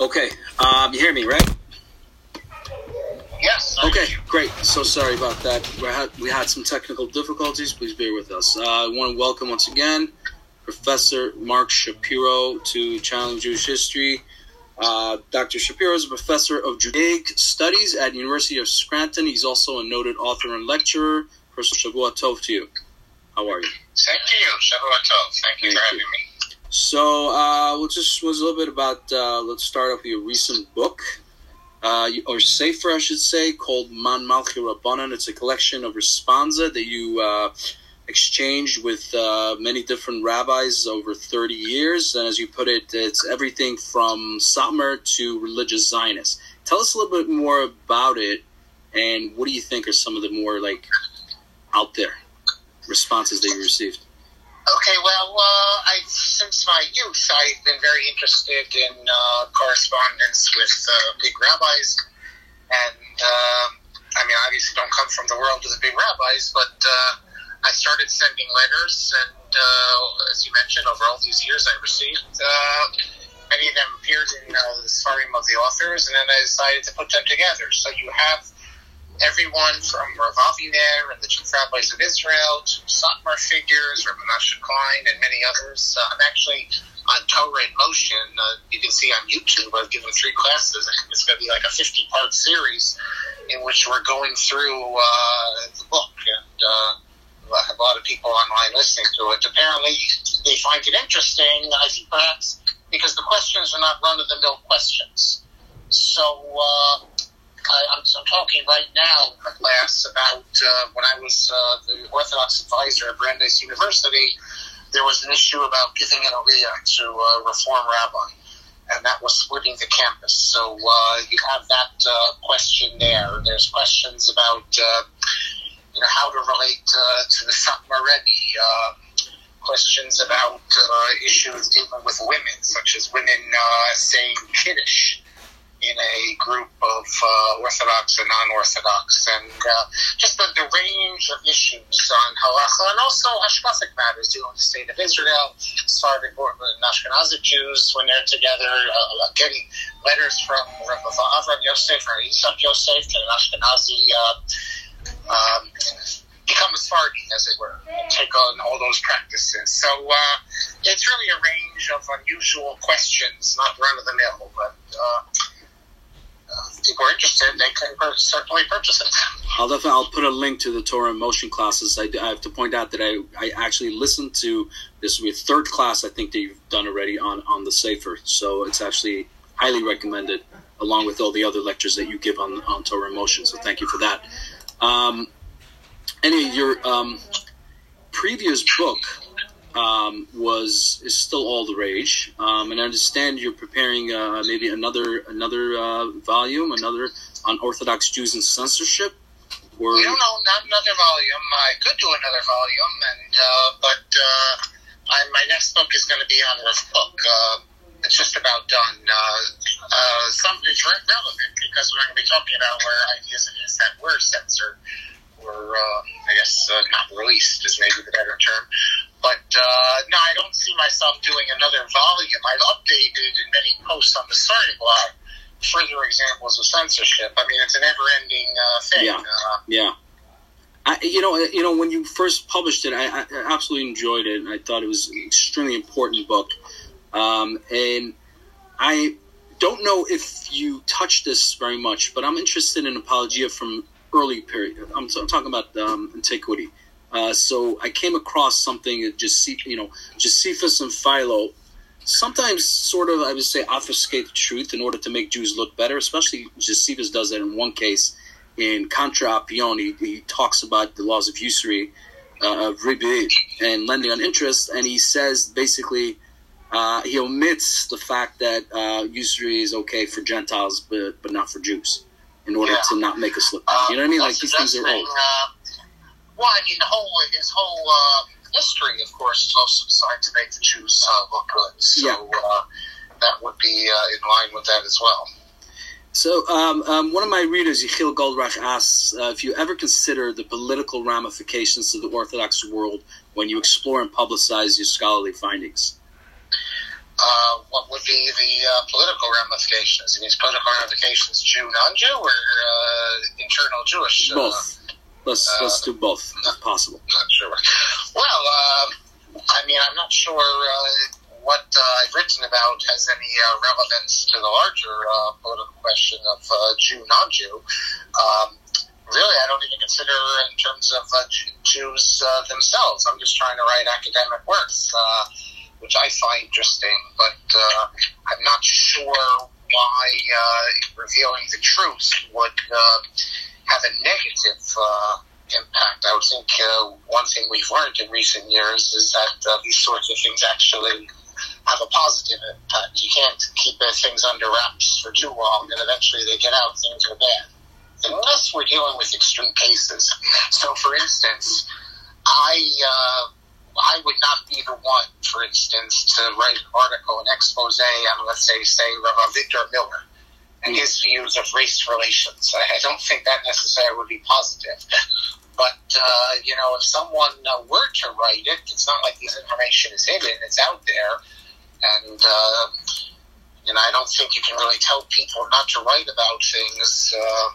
Okay, um, you hear me, right? Yes. Okay, great. So sorry about that. We had, we had some technical difficulties. Please bear with us. Uh, I want to welcome once again Professor Marc Shapiro to Challenge Jewish History. Uh, Dr. Shapiro is a professor of Judaic Studies at University of Scranton. He's also a noted author and lecturer. Professor Shavua Tov to you. How are you? Thank you. Shavua Tov. Thank you Thank for you. having me. So uh, we'll just was a little bit about. Uh, let's start off with your recent book, uh, or sefer, I should say, called Man Malchi Rabbanan. It's a collection of responsa that you uh, exchanged with uh, many different rabbis over thirty years, and as you put it, it's everything from Satmar to religious Zionists. Tell us a little bit more about it, and what do you think are some of the more like out there responses that you received? Okay, well, uh, I since my youth, I've been very interested in uh, correspondence with uh, big rabbis, and um, I mean, obviously, don't come from the world of the big rabbis, but uh, I started sending letters, and uh, as you mentioned, over all these years, I received uh, many of them appeared in the Sfarim of the authors, and then I decided to put them together. So you have everyone from Rav Aviner and the chief rabbis of Israel to Satmar figures, Rabbi Menashe Klein, and many others. Uh, I'm actually on Torah in Motion. Uh, you can see on YouTube, I've given three classes. It's going to be like a 50 part series in which we're going through uh, the book. And uh, I have a lot of people online listening to it. Apparently, they find it interesting, I think perhaps because the questions are not run of the mill questions. So, uh, I, I'm, I'm talking right now in class about uh, when I was uh, the Orthodox advisor at Brandeis University. There was an issue about giving an aliyah to a Reform rabbi, and that was splitting the campus. So uh, you have that uh, question there. There's questions about uh, you know how to relate uh, to the Satmar Rebbe. Questions about uh, issues dealing with women, such as women uh, saying Kiddush in a group of uh, Orthodox and non-Orthodox, and uh, just the, the range of issues on halacha, and also hashkafic matters dealing with the state of Israel, Sephardic or Ashkenazic Jews when they're together, uh, getting letters from Rav Avram Yosef or Isaac Yosef an Ashkenazi. Uh, um, become a Sephardi, as it were, and take on all those practices. So uh, it's really a range of unusual questions, not run of the mill, but uh, uh, if people are interested, they can pur- certainly purchase it. I'll definitely I'll put a link to the Torah in Motion classes. I, I have to point out that I, I actually listened to this with third class I think that you've done already on on the Sefer, So it's actually highly recommended along with all the other lectures that you give on on Torah in Motion. So thank you for that. Um, anyway, your um, previous book um, was is still all the rage, um, and I understand you're preparing uh, maybe another another uh, volume, another on Orthodox Jews and censorship. Or I don't know, not another volume. I could do another volume, and uh, but uh, I, my next book is going to be on this Book. Uh, it's just about done. Uh, some it's relevant because we're going to be talking about where ideas it is that were censored, or uh, I guess not released is maybe the better term. But uh, no, I don't see myself doing another volume. I've updated in many posts on the Starting blog further examples of censorship. I mean, it's a never-ending uh, thing. Yeah. Uh, Yeah. I, you know, you know, when you first published it, I, I absolutely enjoyed it. and I thought it was an extremely important book, um, and I don't know if you touched this very much, but I'm interested in apologia from early period. I'm, I'm talking about um, antiquity. Uh, so I came across something that just you know, Josephus and Philo sometimes sort of I would say obfuscate the truth in order to make Jews look better. Especially Josephus does that in one case in Contra Apionem. He, he talks about the laws of usury uh, of ribi and lending on interest, and he says basically uh, he omits the fact that uh, usury is okay for Gentiles, but but not for Jews, in order Yeah. to not make us look. Uh, you know what I mean? Like these things are old. Well, I mean, the whole his whole uh, history, of course, is also designed to make the Jews uh, look good. So Yeah. uh, that would be uh, in line with that as well. So, um, um, one of my readers, Yechiel Goldrash, asks uh, if you ever consider the political ramifications of the Orthodox world when you explore and publicize your scholarly findings. uh, what would be the uh, political ramifications? And these political ramifications, Jew, non-Jew, or uh, internal Jewish? Uh, both. Let's uh, let's do both, if possible. Not sure. Well, um, I mean, I'm not sure uh, what I've written about has any relevance to the larger political question of Jew, non-Jew. Um, really, I don't even consider in terms of Jews themselves. I'm just trying to write academic works which I find interesting, but uh, I'm not sure why uh, revealing the truth would uh, a negative uh, impact. I would think uh, one thing we've learned in recent years is that uh, these sorts of things actually have a positive impact. You can't keep things under wraps for too long, and eventually they get out, things are bad. Unless we're dealing with extreme cases. So, for instance, I I would not be the one, for instance, to write an article, an expose on, let's say, say, Rabbi Avigdor Miller and his views of race relations. I, I don't think that necessarily would be positive. But, uh, you know, if someone uh, were to write it, it's not like this information is hidden, it's out there. And, uh, you know, I don't think you can really tell people not to write about things. Uh,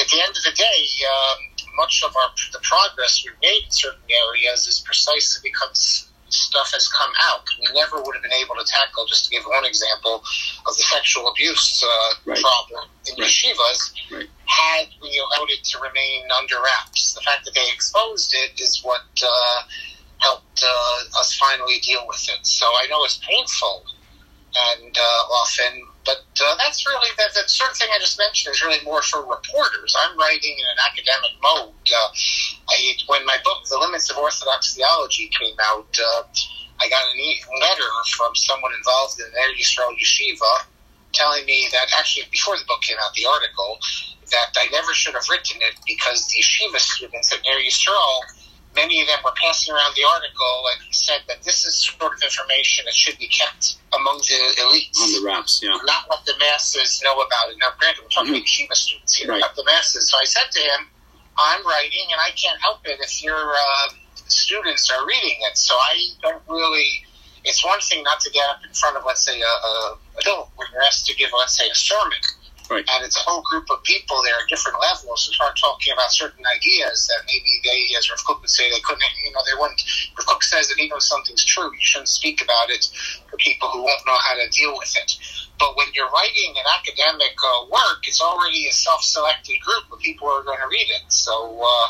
at the end of the day, um, much of our the progress we've made in certain areas is precisely because stuff has come out. We never would have been able to tackle, just to give one example, of the sexual abuse uh, right. problem in right. yeshivas right. had we allowed it to remain under wraps. The fact that they exposed it is what uh, helped uh, us finally deal with it. So I know it's painful and uh, often but uh, that's really the, the sort of thing I just mentioned is really more for reporters. I'm writing in an academic mode. Uh, I, when my book, The Limits of Orthodox Theology, came out, uh, I got a e- letter from someone involved in Ner Yisrael Yeshiva telling me that actually before the book came out, the article, that I never should have written it because the yeshiva students at Ner Yisrael many of them were passing around the article and he said that this is sort of information that should be kept among the elites. On the wraps, yeah. Not let the masses know about it. Now, granted, we're talking mm-hmm. about Yeshiva students here, right. not the masses. So I said to him, I'm writing and I can't help it if your uh, students are reading it. So I don't really. It's one thing not to get up in front of, let's say, a, a adult when you're asked to give, let's say, a sermon Right. And it's a whole group of people there at different levels who start talking about certain ideas that maybe they, as Rav Kook would say, they couldn't, you know, they wouldn't. Rav Kook says that even if something's true, you shouldn't speak about it for people who won't know how to deal with it. But when you're writing an academic uh, work, it's already a self-selected group of people who are going to read it. So uh,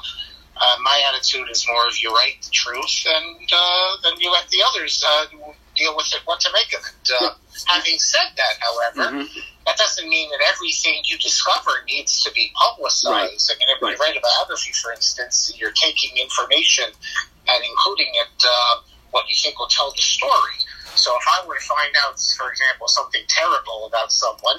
uh, my attitude is more of you write the truth and uh, then you let the others uh, deal with it, what to make of it. Uh, having said that, however, mm-hmm that doesn't mean that everything you discover needs to be publicized. Right. I mean, if right. you write a biography, for instance, you're taking information and including it uh, what you think will tell the story. So if I were to find out, for example, something terrible about someone,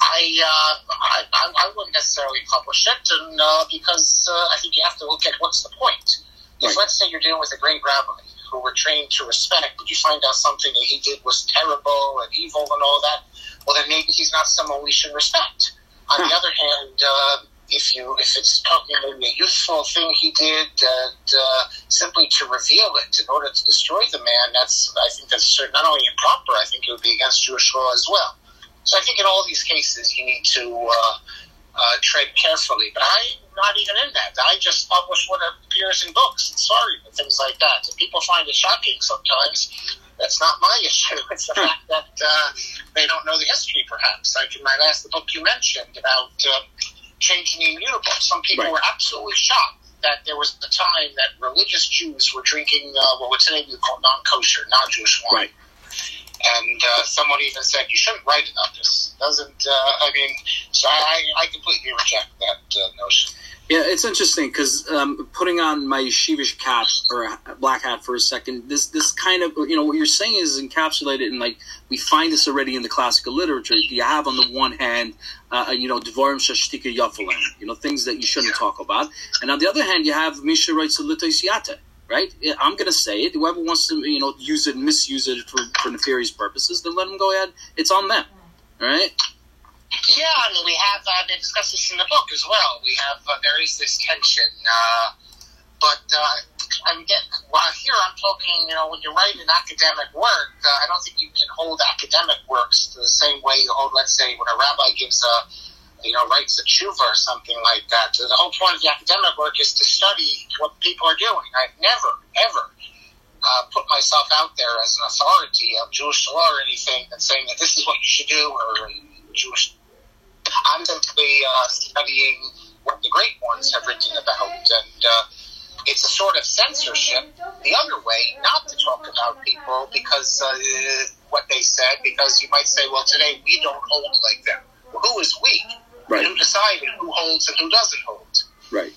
I, uh, I, I, wouldn't necessarily publish it, and uh, because uh, I think you have to look at what's the point. Right. Let's say you're dealing with a great rabbi who we're trained to respect, but you find out something that he did was terrible and evil and all that, well, then maybe he's not someone we should respect. On the other hand, uh, if you if it's talking maybe a useful thing he did, and uh, simply to reveal it in order to destroy the man, that's I think that's not only improper. I think it would be against Jewish law as well. So I think in all these cases you need to uh, uh, tread carefully. But I'm not even in that. I just publish what appears in books and sorry and things like that. And people find it shocking sometimes. That's not my issue. It's the fact that uh, they don't know the history, perhaps. Like in my last the book you mentioned about uh, changing the immutable. Some people right. were absolutely shocked that there was a time that religious Jews were drinking uh, what would today be called non-kosher, non-Jewish wine. Right. And uh, someone even said you shouldn't write about this. Doesn't uh, I mean? So I, I completely reject that uh, notion. Yeah, it's interesting because um, putting on my yeshivish cap or black hat for a second, this this kind of you know what you're saying is encapsulated in like we find this already in the classical literature. You have on the one hand, uh, you know, dvorim shashtika yafalim, you know, things that you shouldn't talk about, and on the other hand, you have misha writes a right? I'm going to say it. Whoever wants to, you know, use it, misuse it for, for nefarious purposes, then let them go ahead. It's on them, right? Yeah, I mean, we have, uh, they discuss this in the book as well. We have, uh, there is this tension, uh, but uh, I'm getting well here. I'm talking. You know, when you write an academic work, uh, I don't think you can hold academic works the same way you hold, let's say, when a rabbi gives a you know, writes a tshuva or something like that. The whole point of the academic work is to study what people are doing. I've never, ever uh, put myself out there as an authority of Jewish law or anything and saying that this is what you should do or Jewish. I'm simply uh, studying what the great ones have written about, and uh, it's a sort of censorship the other way, not to talk about people because uh, what they said, because you might say, well, today we don't hold like them. who is we? Right. Who decided who holds and who doesn't hold? Right.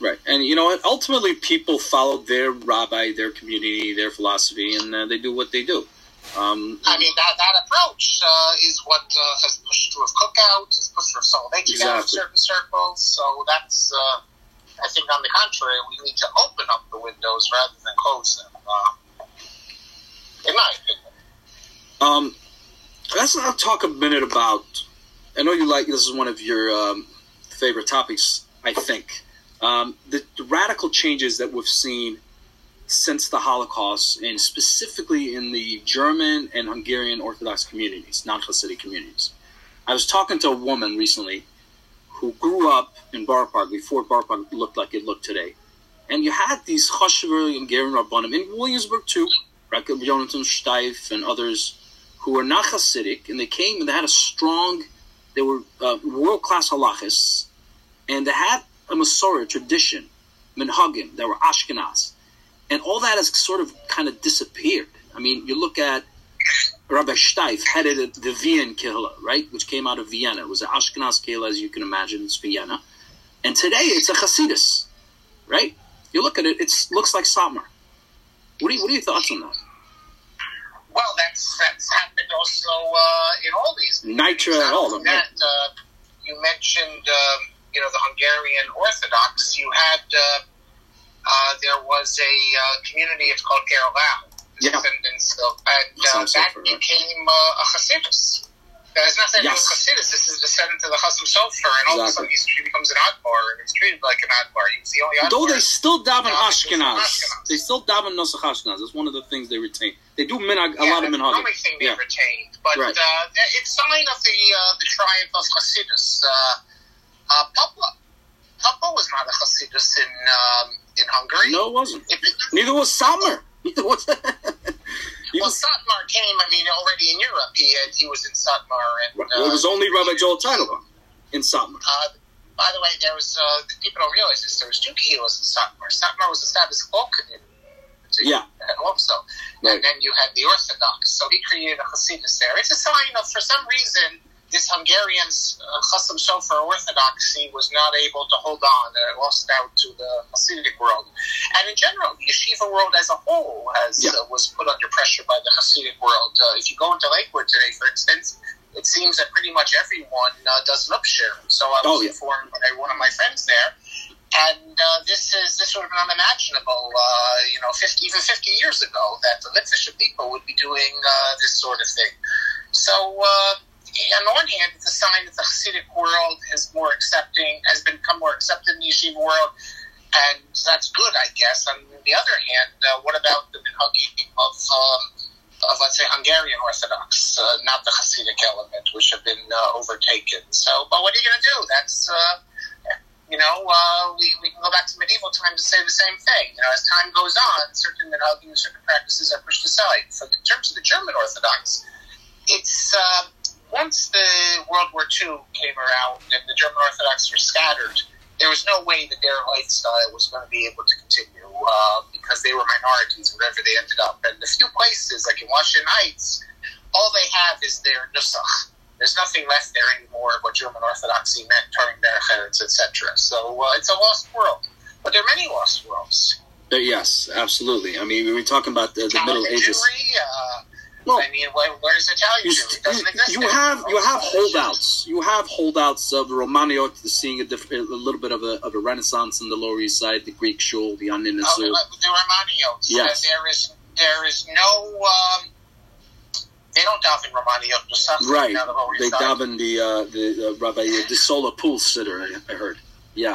Right, and you know what? Ultimately, people follow their rabbi, their community, their philosophy, and uh, they do what they do. Um, I mean, that, that approach uh, is what uh, has pushed through cookout, has pushed through of salvation exactly. in certain circles. So that's, uh, I think, on the contrary, we need to open up the windows rather than close them. Uh, in my opinion. Um, let's now talk a minute about. I know you like this is one of your um, favorite topics. I think um, the, the radical changes that we've seen since the Holocaust, and specifically in the German and Hungarian Orthodox communities, non Hasidic communities. I was talking to a woman recently who grew up in Borough Park before Borough Park looked like it looked today. And you had these Choshever and Garen Rabbanim in Williamsburg too, Rakel Jonathan Steif and others who were not Hasidic, and they came and they had a strong, they were uh, world class halachists, and they had a Masorah tradition, Minhagim, that were Ashkenaz and all that has sort of kind of disappeared. I mean, you look at Rabbi Steif headed the Vienna Kehillah, right, which came out of Vienna. It was an Ashkenaz Kehillah, as you can imagine, it's Vienna. And today it's a Hasidus, right? You look at it, it looks like Satmar. What are, you, what are your thoughts on that? Well, that's, that's happened also uh, in all these. Nitra, all of them. That, uh, you mentioned, um, you know, the Hungarian Orthodox. You had uh, uh, there was a uh, community, it's called Gerolau, yeah. descendants of, and uh, that became uh, a Hasidus. There's nothing yes. with Hasidus. This is descendant of the Chasam Sofer, and all exactly. of a sudden he becomes an Admor, and it's treated like an Admor. He's the only Admor. Though they still daven Ashkenaz. Ashkenaz. They still daven Nosach Ashkenaz. That's one of the things they retain. They do minhag, a yeah, lot of minhag. the only thing they yeah. retained. But right. uh, it's sign of the uh, the triumph of Hasidus. Uh, uh, Papa. Papa was not a Hasidus in... Um, in Hungary. No, it wasn't. It, Neither was Satmar. Neither was. well, Satmar came. I mean, already in Europe, he had, he was in Satmar, and well, it was only Rabbi Joel Teitelbaum in Satmar. Uh, by the way, there was uh, people don't realize this. There was two Kehilos in Satmar. Satmar was established Balkan yeah. Also, right. and then you had the Orthodox. So he created a Hasidus there. It's a sign of, for some reason, this Hungarian uh, Chasam Sofer Orthodoxy was not able to hold on. It lost out to the Hasidic world. And in general, the yeshiva world as a whole has yeah. uh, was put under pressure by the Hasidic world. Uh, if you go into Lakewood today, for instance, it seems that pretty much everyone uh, does an upshare. So I was oh, yeah. informed by one of my friends there. And uh, this is this would have been unimaginable, uh, you know, 50, even 50 years ago, that the Litvish people would be doing this sort of thing. So on the one hand, it's a sign that the Hasidic world is more accepting, has become more accepted in the yeshiva world, and that's good, I guess. On the other hand, uh, what about the minhagim of, um, of, let's say, Hungarian Orthodox, uh, not the Hasidic element, which have been uh, overtaken? So, but what are you going to do? That's, uh, you know, uh, we, we can go back to medieval times and say the same thing. You know, as time goes on, certain minhagim, certain practices are pushed aside. The, in terms of the German Orthodox, it's uh, once the World War II came around and the German Orthodox were scattered, there was no way that their lifestyle was going to be able to continue uh, because they were minorities wherever they ended up. And the few places, like in Washington Heights, all they have is their nusach. There's nothing left there anymore of what German Orthodoxy meant, turning their heads, etc. So uh, it's a lost world. But there are many lost worlds. Uh, yes, absolutely. I mean, we were talking about the, the Middle Ages. Jewry, uh, well, I mean, where, where does it tell you? It doesn't exist. You have you have holdouts. You have holdouts of the Romaniot seeing a, diff- a little bit of a, of a renaissance in the Lower East Side, the Greek shul, the Janina oh, the, the Romaniotes. Yes. there is there is no. Um, they don't daven Romaniote. Right. They daven the uh, the uh, Rabbi Disola pool siddur. I heard. Yeah.